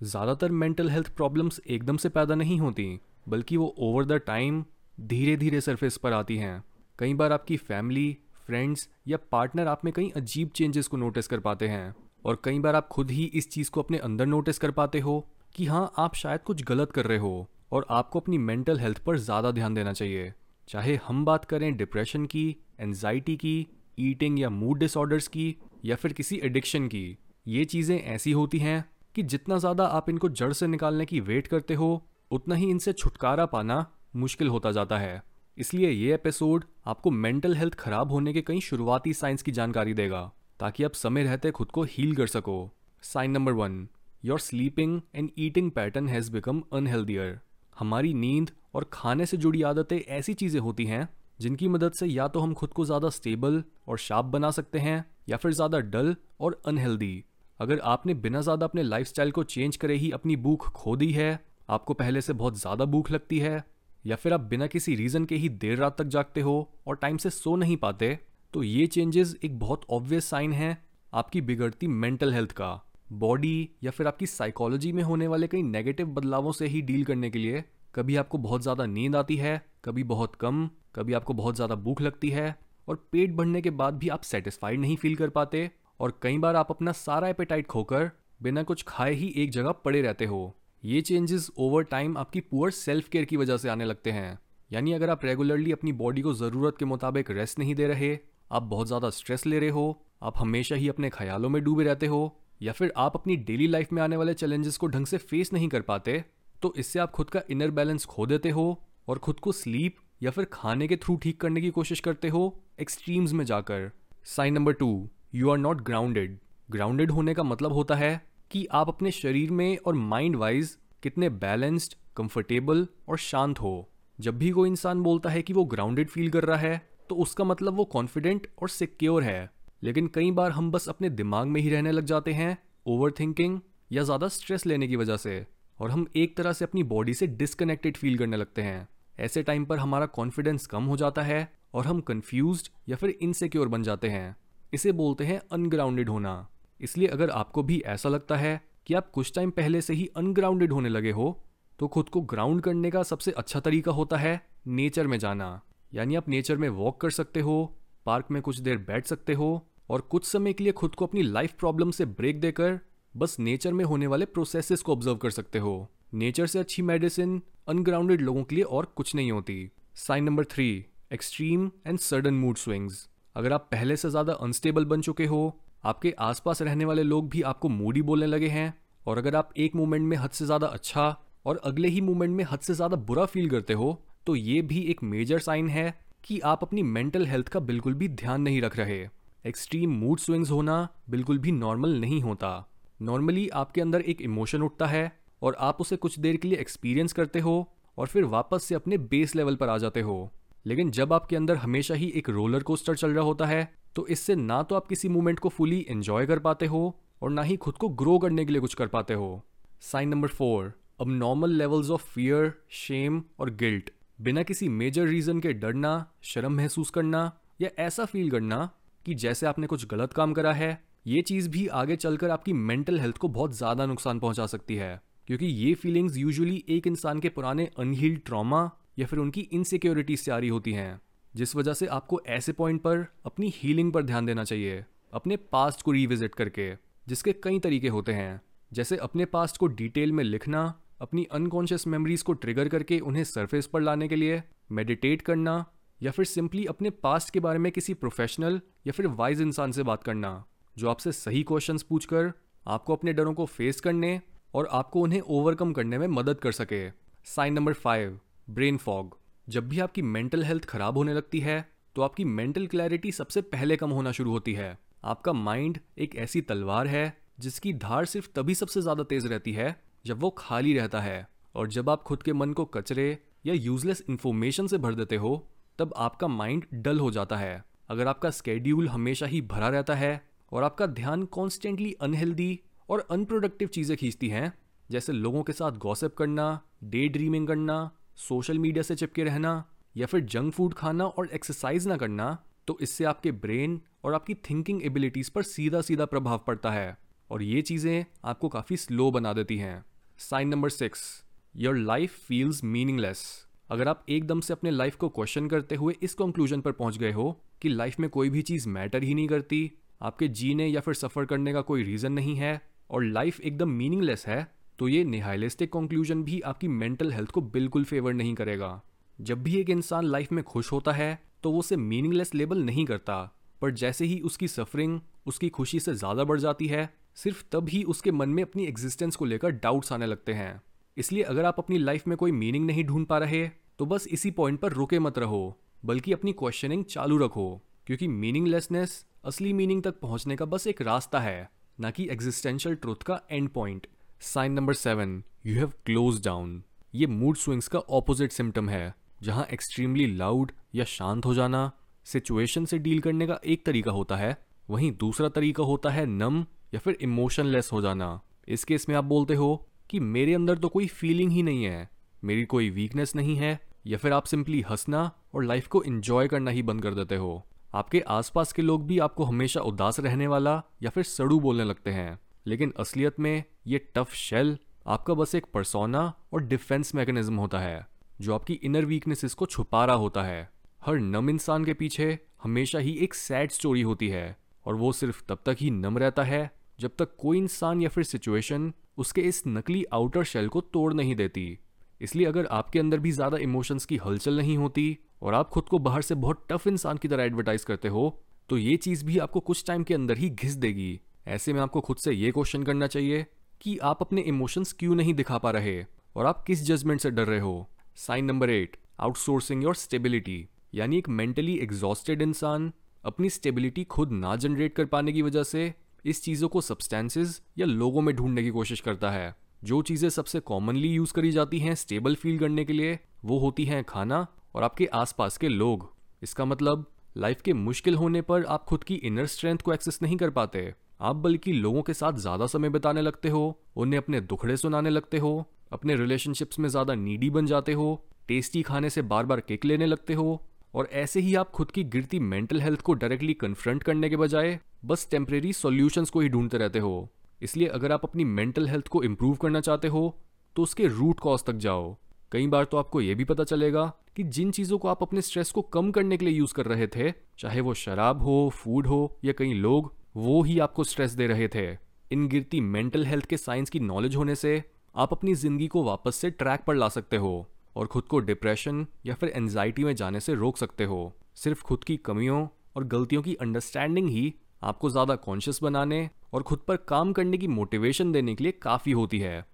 ज़्यादातर mental health problems एकदम से पैदा नहीं होती, बल्कि वो ओवर द टाइम धीरे धीरे सरफेस पर आती हैं। कई बार आपकी फैमिली फ्रेंड्स या पार्टनर आप में कई अजीब चेंजेस को नोटिस कर पाते हैं, और कई बार आप खुद ही इस चीज़ को अपने अंदर नोटिस कर पाते हो कि हाँ आप शायद कुछ गलत कर रहे हो, और आपको अपनी मेंटल हेल्थ पर ज़्यादा ध्यान देना चाहिए। चाहे हम बात करें डिप्रेशन की एनजाइटी की ईटिंग या मूड डिसऑर्डर्स की, या फिर किसी एडिक्शन की, ये चीज़ें ऐसी होती हैं कि जितना ज़्यादा आप इनको जड़ से निकालने की वेट करते हो, उतना ही इनसे छुटकारा पाना मुश्किल होता जाता है। इसलिए ये एपिसोड आपको मेंटल हेल्थ खराब होने के कई शुरुआती साइंस की जानकारी देगा, ताकि आप समय रहते खुद को हील कर सको। Sign number one, your sleeping and eating pattern has become unhealthier. हमारी नींद और खाने से जुड़ी आदतें ऐसी चीज़ें होती हैं, जिनकी मदद से या तो हम खुद को ज़्यादा स्टेबल और शार्प बना सकते हैं, या फिर ज़्यादा डल और अनहेल्दी। अगर आपने बिना ज़्यादा अपने लाइफ को चेंज करे ही अपनी भूख खो दी है, आपको पहले से बहुत ज़्यादा भूख लगती है, या फिर आप बिना किसी रीज़न के ही देर रात तक जागते हो और टाइम से सो नहीं पाते तो ये चेंजेस एक बहुत ऑब्वियस साइन है आपकी बिगड़ती मेंटल हेल्थ का। बॉडी या फिर आपकी साइकोलॉजी में होने वाले कई नेगेटिव बदलावों से ही डील करने के लिए कभी आपको बहुत ज़्यादा नींद आती है, कभी बहुत कम, कभी आपको बहुत ज़्यादा भूख लगती है और पेट भरने के बाद भी आप सेटिस्फाइड नहीं फील कर पाते। और कई बार आप अपना सारा एपेटाइट खोकर बिना कुछ खाए ही एक जगह पड़े रहते हो। ये चेंजेस ओवर टाइम आपकी पुअर सेल्फ केयर की वजह से आने लगते हैं। यानी अगर आप रेगुलरली अपनी बॉडी को ज़रूरत के मुताबिक रेस्ट नहीं दे रहे, आप बहुत ज़्यादा स्ट्रेस ले रहे हो, आप हमेशा ही अपने ख्यालों में डूबे रहते हो, या फिर आप अपनी डेली लाइफ में आने वाले चैलेंजेस को ढंग से फेस नहीं कर पाते तो इससे आप खुद का इनर बैलेंस खो देते हो और खुद को स्लीप या फिर खाने के थ्रू ठीक करने की कोशिश करते हो एक्सट्रीम्स में जाकर। Sign number two you are not grounded grounded होने का मतलब होता है कि आप अपने शरीर में और माइंड वाइज कितने बैलेंस्ड कंफर्टेबल और शांत हो। जब भी कोई इंसान बोलता है कि वो ग्राउंडेड फील कर रहा है तो उसका मतलब वो कॉन्फिडेंट और सिक्योर है। लेकिन कई बार हम बस अपने दिमाग में ही रहने लग जाते हैं ओवर थिंकिंग या ज़्यादा स्ट्रेस लेने की वजह से, और हम एक तरह से अपनी बॉडी से डिसकनेक्टेड फील करने लगते हैं। ऐसे टाइम पर हमारा कॉन्फिडेंस कम हो जाता है और हम कंफ्यूज या फिर इनसिक्योर बन जाते हैं। इसे बोलते हैं अनग्राउंडेड होना। इसलिए अगर आपको भी ऐसा लगता है कि आप कुछ टाइम पहले से ही अनग्राउंडेड होने लगे हो तो खुद को ग्राउंड करने का सबसे अच्छा तरीका होता है नेचर में जाना। यानी आप नेचर में वॉक कर सकते हो पार्क में कुछ देर बैठ सकते हो और कुछ समय के लिए खुद को अपनी लाइफ प्रॉब्लम से ब्रेक देकर बस नेचर में होने वाले प्रोसेसेस को ऑब्ज़र्व कर सकते हो। नेचर से अच्छी मेडिसिन अनग्राउंडेड लोगों के लिए और कुछ नहीं होती। Sign number three extreme and sudden mood swings अगर आप पहले से ज़्यादा अनस्टेबल बन चुके हो, आपके आसपास रहने वाले लोग भी आपको मूडी बोलने लगे हैं। और अगर आप एक मोमेंट में हद से ज़्यादा अच्छा और अगले ही मोमेंट में हद से ज़्यादा बुरा फील करते हो तो ये भी एक मेजर साइन है कि आप अपनी मेंटल हेल्थ का बिल्कुल भी ध्यान नहीं रख रहे। एक्सट्रीम मूड स्विंग्स होना बिल्कुल भी नॉर्मल नहीं होता। नॉर्मली आपके अंदर एक इमोशन उठता है और आप उसे कुछ देर के लिए एक्सपीरियंस करते हो और फिर वापस से अपने बेस लेवल पर आ जाते हो। लेकिन जब आपके अंदर हमेशा ही एक रोलर कोस्टर चल रहा होता है तो इससे ना तो आप किसी मूवमेंट को फुली एंजॉय कर पाते हो और ना ही खुद को ग्रो करने के लिए कुछ कर पाते हो। साइन नंबर फोर अब normal levels of fear shame और गिल्ट बिना किसी मेजर रीजन के डरना, शर्म महसूस करना या ऐसा फील करना कि जैसे आपने कुछ गलत काम करा है, ये चीज़ भी आगे चलकर आपकी मेंटल हेल्थ को बहुत ज़्यादा नुकसान पहुँचा सकती है। क्योंकि ये फीलिंग्स यूजुअली एक इंसान के पुराने अनहील्ड ट्रॉमा या फिर उनकी इनसिक्योरिटीज से आ रही होती हैं, जिस वजह से आपको ऐसे पॉइंट पर अपनी हीलिंग पर ध्यान देना चाहिए, अपने पास्ट को रिविजिट करके, जिसके कई तरीके होते हैं। जैसे अपने पास्ट को डिटेल में लिखना, अपनी अनकॉन्शियस मेमोरीज को ट्रिगर करके उन्हें सरफेस पर लाने के लिए मेडिटेट करना, या फिर सिंपली अपने पास्ट के बारे में किसी प्रोफेशनल या फिर वाइज इंसान से बात करना, जो आपसे सही क्वेश्चंस पूछकर आपको अपने डरों को फेस करने और आपको उन्हें ओवरकम करने में मदद कर सके। Sign number five brain fog. जब भी आपकी मेंटल हेल्थ खराब होने लगती है तो आपकी मेंटल क्लैरिटी सबसे पहले कम होना शुरू होती है। आपका माइंड एक ऐसी तलवार है, जिसकी धार सिर्फ़ तभी सबसे ज़्यादा तेज रहती है, जब वो खाली रहता है। और जब आप खुद के मन को कचरे या यूजलेस इंफॉर्मेशन से भर देते हो, तब आपका माइंड डल हो जाता है। अगर आपका स्केड्यूल हमेशा ही भरा रहता है, और आपका ध्यान कॉन्स्टेंटली अनहेल्दी और अनप्रोडक्टिव चीज़ें खींचती हैं, जैसे लोगों के साथ गॉसिप करना डे ड्रीमिंग करना सोशल मीडिया से चिपके रहना या फिर जंक फ़ूड खाना और एक्सरसाइज ना करना तो इससे आपके ब्रेन और आपकी थिंकिंग एबिलिटीज़ पर सीधा सीधा प्रभाव पड़ता है और ये चीज़ें आपको काफ़ी स्लो बना देती हैं। Sign number six, your life feels meaningless. अगर आप एकदम से अपने लाइफ को क्वेश्चन करते हुए इस कंक्लूजन पर पहुँच गए हो कि लाइफ में कोई भी चीज़ मैटर ही नहीं करती, आपके जीने या फिर सफ़र करने का कोई रीज़न नहीं है और लाइफ एकदम मीनिंगलेस है तो ये निहाइलिस्टिक कंक्लूजन भी आपकी मेंटल हेल्थ को बिल्कुल फेवर नहीं करेगा। जब भी एक इंसान लाइफ में खुश होता है तो वो उसे मीनिंगलेस लेबल नहीं करता। पर जैसे ही उसकी सफरिंग उसकी खुशी से ज़्यादा बढ़ जाती है, सिर्फ़ तब ही उसके मन में अपनी एग्जिस्टेंस को लेकर डाउट्स आने लगते हैं। इसलिए अगर आप अपनी लाइफ में कोई मीनिंग नहीं ढूंढ पा रहे तो बस इसी पॉइंट पर रुके मत रहो, बल्कि अपनी क्वेश्चनिंग चालू रखो, क्योंकि मीनिंगलेसनेस असली मीनिंग तक पहुँचने का बस एक रास्ता है, ना कि एग्जिस्टेंशियल ट्रुथ का end point sign number seven you have closed down ये मूड स्विंग्स का ऑपोजिट सिम्टम है, जहाँ एक्सट्रीमली लाउड या शांत हो जाना सिचुएशन से डील करने का एक तरीका होता है, वहीं दूसरा तरीका होता है नम या फिर इमोशनलेस हो जाना। इस केस में आप बोलते हो कि मेरे अंदर तो कोई फीलिंग ही नहीं है, मेरी कोई वीकनेस नहीं है, या फिर आप सिंपली हंसना और लाइफ को इंजॉय करना ही बंद कर देते हो। आपके आसपास के लोग भी आपको हमेशा उदास रहने वाला या फिर सड़ू बोलने लगते हैं, लेकिन असलियत में ये टफ शेल आपका बस एक परसोना और डिफेंस मैकेनिज्म होता है, जो आपकी इनर वीकनेसेस को छुपा रहा होता है। हर नम इंसान के पीछे हमेशा ही एक सैड स्टोरी होती है, और वो सिर्फ़ तब तक ही नम रहता है, जब तक कोई इंसान या फिर सिचुएशन उसके इस नकली आउटर शेल को तोड़ नहीं देती। इसलिए अगर आपके अंदर भी ज़्यादा इमोशंस की हलचल नहीं होती, और आप खुद को बाहर से बहुत टफ इंसान की तरह एडवर्टाइज करते हो तो ये चीज़ भी आपको कुछ टाइम के अंदर ही घिस देगी। ऐसे में आपको खुद से ये क्वेश्चन करना चाहिए कि आप अपने इमोशंस क्यों नहीं दिखा पा रहे? और आप किस जजमेंट से डर रहे हो? Sign number eight outsourcing your stability यानी एक मेंटली एग्जॉस्टेड इंसान अपनी स्टेबिलिटी खुद ना जनरेट कर पाने की वजह से इस चीज़ों को सब्सटेंसेस या लोगों में ढूँढने की कोशिश करता है। जो चीज़ें सबसे कॉमनली यूज़ करी जाती हैं स्टेबल फील करने के लिए, वो होती हैं खाना और आपके आसपास के लोग। इसका मतलब लाइफ के मुश्किल होने पर आप खुद की इनर स्ट्रेंथ को एक्सेस नहीं कर पाते। आप बल्कि लोगों के साथ ज़्यादा समय बिताने लगते हो, उन्हें अपने दुखड़े सुनाने लगते हो, अपने रिलेशनशिप्स में ज़्यादा नीडी बन जाते हो टेस्टी खाने से बार बार केक लेने लगते हो, और ऐसे ही आप खुद की गिरती मेंटल हेल्थ को डायरेक्टली कन्फ्रंट करने के बजाय बस टेम्परेरी सॉल्यूशंस को ही ढूंढते रहते हो। इसलिए अगर आप अपनी मेंटल हेल्थ को इम्प्रूव करना चाहते हो तो उसके रूट कॉज तक जाओ। कई बार तो आपको यह भी पता चलेगा कि जिन चीज़ों को आप अपने स्ट्रेस को कम करने के लिए यूज़ कर रहे थे, चाहे वो शराब हो फ़ूड हो, या कई लोग वो ही आपको स्ट्रेस दे रहे थे। इन गिरती मेंटल हेल्थ के साइंस की नॉलेज होने से आप अपनी ज़िंदगी को वापस से ट्रैक पर ला सकते हो और खुद को डिप्रेशन या फिर एनजाइटी में जाने से रोक सकते हो। सिर्फ़ खुद की कमियों और गलतियों की अंडरस्टैंडिंग ही आपको ज़्यादा कॉन्शियस बनाने और खुद पर काम करने की मोटिवेशन देने के लिए काफ़ी होती है।